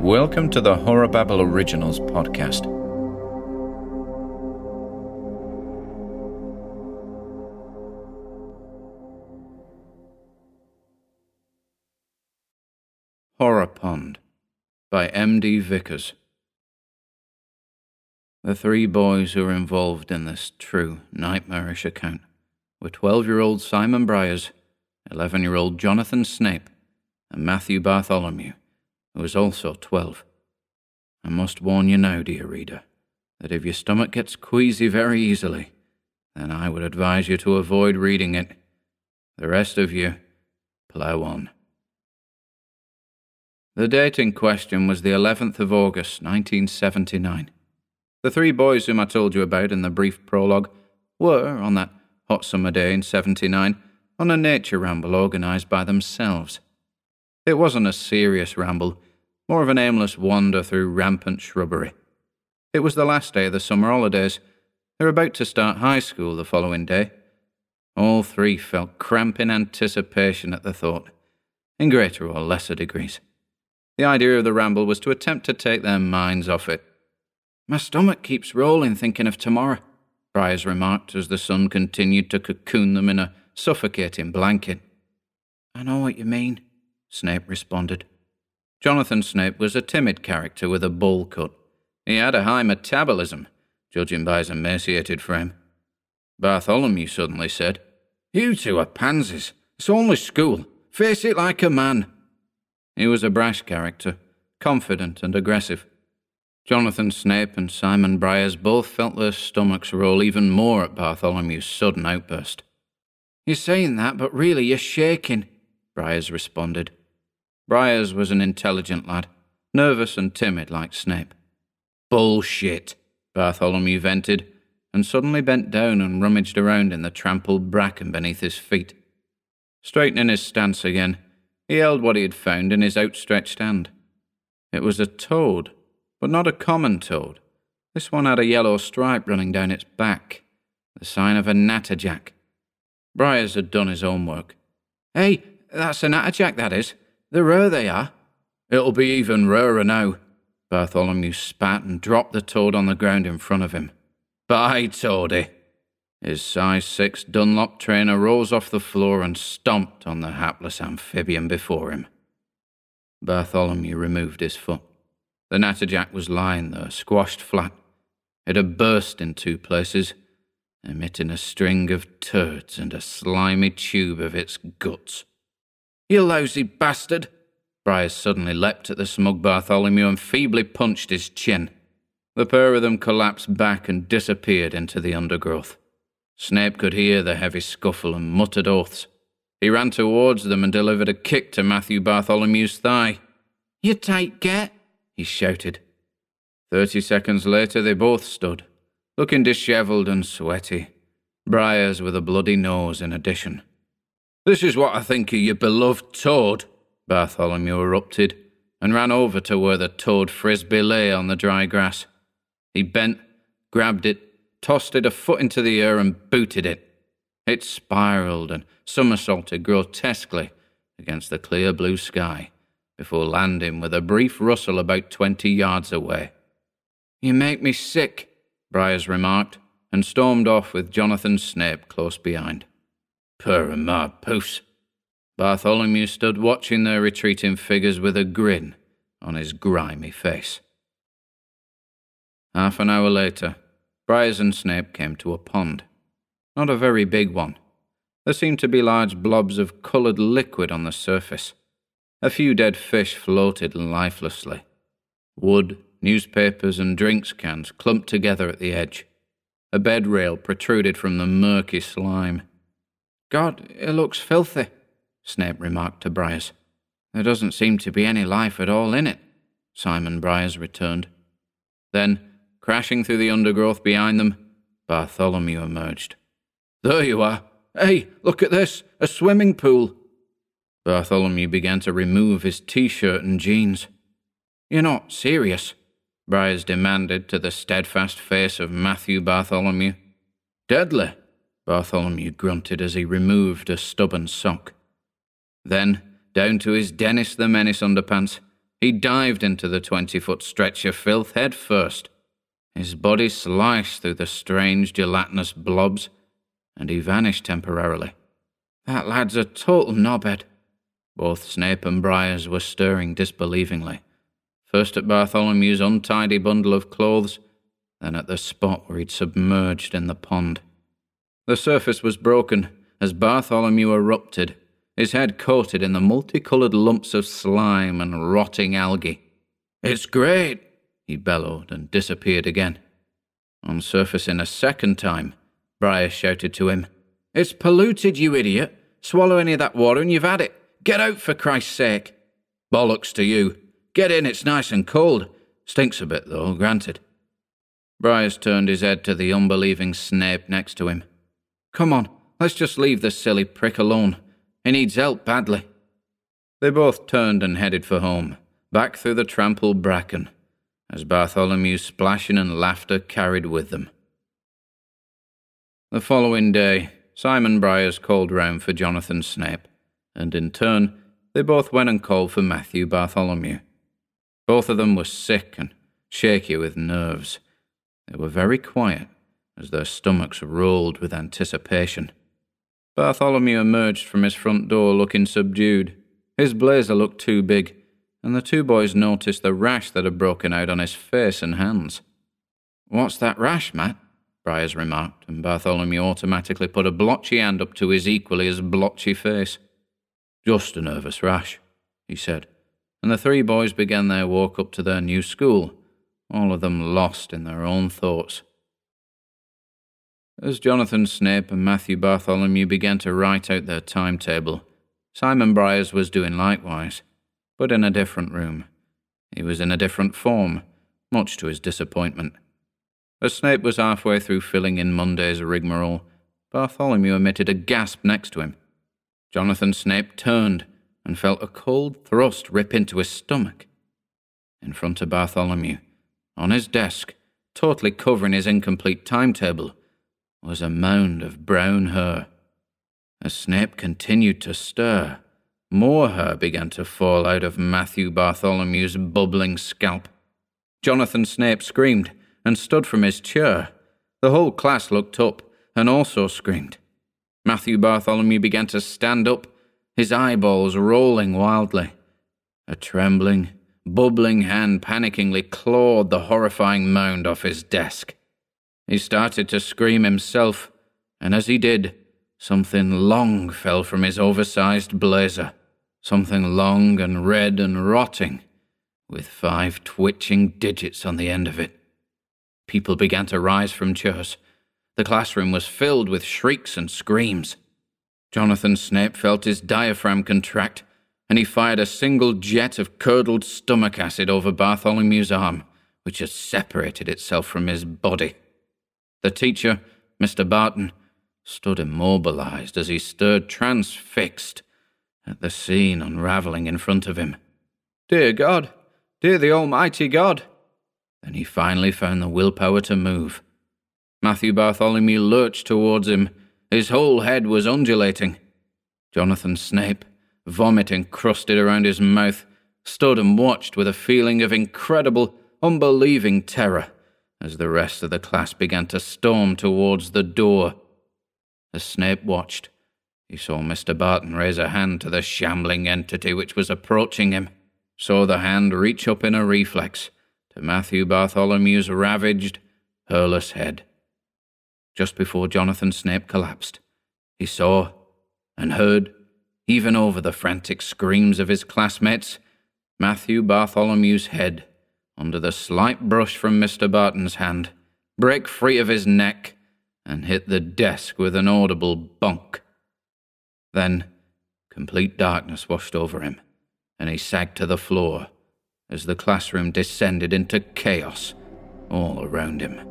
Welcome to the Horror Babble Originals podcast. Horror Pond by M.D. Vickers. The three boys who were involved in this true, nightmarish account were 12 year old Simon Briers, 11 year old Jonathan Snape, and Matthew Bartholomew, who was also 12. I must warn you now, dear reader, that if your stomach gets queasy very easily, then I would advise you to avoid reading it. The rest of you, plough on. The date in question was the 11th of August, 1979. The three boys whom I told you about in the brief prologue were, on that hot summer day in 79, on a nature ramble organised by themselves. It wasn't a serious ramble, more of an aimless wander through rampant shrubbery. It was the last day of the summer holidays. They were about to start high school the following day. All three felt cramp in anticipation at the thought, in greater or lesser degrees. The idea of the ramble was to attempt to take their minds off it. My stomach keeps rolling thinking of tomorrow, Briers remarked as the sun continued to cocoon them in a suffocating blanket. I know what you mean, Snape responded. Jonathan Snape was a timid character with a bowl cut. He had a high metabolism, judging by his emaciated frame. Bartholomew suddenly said, You two are pansies. It's only school. Face it like a man. He was a brash character, confident and aggressive. Jonathan Snape and Simon Briers both felt their stomachs roll even more at Bartholomew's sudden outburst. You're saying that, but really you're shaking, Briers responded. Briers was an intelligent lad, nervous and timid like Snape. Bullshit, Bartholomew vented, and suddenly bent down and rummaged around in the trampled bracken beneath his feet. Straightening his stance again, he held what he had found in his outstretched hand. It was a toad, but not a common toad. This one had a yellow stripe running down its back, the sign of a natterjack. Briers had done his homework. Hey, that's a natterjack, that is. They're rare, they are. It'll be even rarer now. Bartholomew spat and dropped the toad on the ground in front of him. Bye, Toady. His size six Dunlop trainer rose off the floor and stomped on the hapless amphibian before him. Bartholomew removed his foot. The natterjack was lying there, squashed flat. It had burst in two places, emitting a string of turds and a slimy tube of its guts. You lousy bastard! Briers suddenly leapt at the smug Bartholomew and feebly punched his chin. The pair of them collapsed back and disappeared into the undergrowth. Snape could hear the heavy scuffle and muttered oaths. He ran towards them and delivered a kick to Matthew Bartholomew's thigh. You take get, he shouted. Thirty seconds later, they both stood, looking dishevelled and sweaty, Briers with a bloody nose in addition. This is what I think of your beloved toad, Bartholomew erupted, and ran over to where the toad frisbee lay on the dry grass. He bent, grabbed it, tossed it a foot into the air and booted it. It spiraled and somersaulted grotesquely against the clear blue sky before landing with a brief rustle about twenty yards away. You make me sick, Briers remarked, and stormed off with Jonathan Snape close behind. Purr and ma poofs. Bartholomew stood watching their retreating figures with a grin on his grimy face. Half an hour later, Briers and Snape came to a pond. Not a very big one. There seemed to be large blobs of coloured liquid on the surface. A few dead fish floated lifelessly. Wood, newspapers, and drinks cans clumped together at the edge. A bed rail protruded from the murky slime. God, it looks filthy, Snape remarked to Briers. There doesn't seem to be any life at all in it, Simon Briers returned. Then, Crashing through the undergrowth behind them, Bartholomew emerged. There you are. Hey, look at this a swimming pool. Bartholomew began to remove his t shirt and jeans. You're not serious, Briers demanded to the steadfast face of Matthew Bartholomew. Deadly, Bartholomew grunted as he removed a stubborn sock. Then, down to his Dennis the Menace underpants, he dived into the 20 foot stretch of filth head first. His body sliced through the strange gelatinous blobs, and he vanished temporarily. That lad's a total knobhead. Both Snape and Briers were stirring disbelievingly, first at Bartholomew's untidy bundle of clothes, then at the spot where he'd submerged in the pond. The surface was broken as Bartholomew erupted, his head coated in the multicoloured lumps of slime and rotting algae. It's great, he bellowed and disappeared again. On surfacing a second time, Briar shouted to him, It's polluted, you idiot! Swallow any of that water and you've had it. Get out for Christ's sake. Bollocks to you. Get in, it's nice and cold. Stinks a bit, though, granted. Briers turned his head to the unbelieving Snape next to him. Come on, let's just leave this silly prick alone. He needs help badly. They both turned and headed for home, back through the trampled bracken, as Bartholomew's splashing and laughter carried with them. The following day, Simon Briers called round for Jonathan Snape, and in turn, they both went and called for Matthew Bartholomew. Both of them were sick and shaky with nerves. They were very quiet, as their stomachs rolled with anticipation. Bartholomew emerged from his front door looking subdued. His blazer looked too big, and the two boys noticed the rash that had broken out on his face and hands. What's that rash, Matt? Briers remarked, and Bartholomew automatically put a blotchy hand up to his equally as blotchy face. Just a nervous rash, he said, and the three boys began their walk up to their new school, all of them lost in their own thoughts. As Jonathan Snape and Matthew Bartholomew began to write out their timetable, Simon Briers was doing likewise, but in a different room. He was in a different form, much to his disappointment. As Snape was halfway through filling in Monday's rigmarole, Bartholomew emitted a gasp next to him. Jonathan Snape turned and felt a cold thrust rip into his stomach. In front of Bartholomew, on his desk, totally covering his incomplete timetable, was a mound of brown hair. As Snape continued to stir, more hair began to fall out of Matthew Bartholomew's bubbling scalp. Jonathan Snape screamed and stood from his chair. The whole class looked up and also screamed. Matthew Bartholomew began to stand up, his eyeballs rolling wildly. A trembling, bubbling hand panickingly clawed the horrifying mound off his desk. He started to scream himself, and as he did, something long fell from his oversized blazer. Something long and red and rotting, with five twitching digits on the end of it. People began to rise from chairs. The classroom was filled with shrieks and screams. Jonathan Snape felt his diaphragm contract, and he fired a single jet of curdled stomach acid over Bartholomew's arm, which had separated itself from his body. The teacher, Mr. Barton, stood immobilized as he stood transfixed at the scene unravelling in front of him. Dear God! Dear the Almighty God! Then he finally found the willpower to move. Matthew Bartholomew lurched towards him. His whole head was undulating. Jonathan Snape, vomit encrusted around his mouth, stood and watched with a feeling of incredible, unbelieving terror as the rest of the class began to storm towards the door. As Snape watched, he saw Mr. Barton raise a hand to the shambling entity which was approaching him, saw the hand reach up in a reflex to Matthew Bartholomew's ravaged, hairless head. Just before Jonathan Snape collapsed, he saw and heard, even over the frantic screams of his classmates, Matthew Bartholomew's head, under the slight brush from Mr. Barton's hand, break free of his neck and hit the desk with an audible bunk. Then, complete darkness washed over him, and he sagged to the floor as the classroom descended into chaos all around him.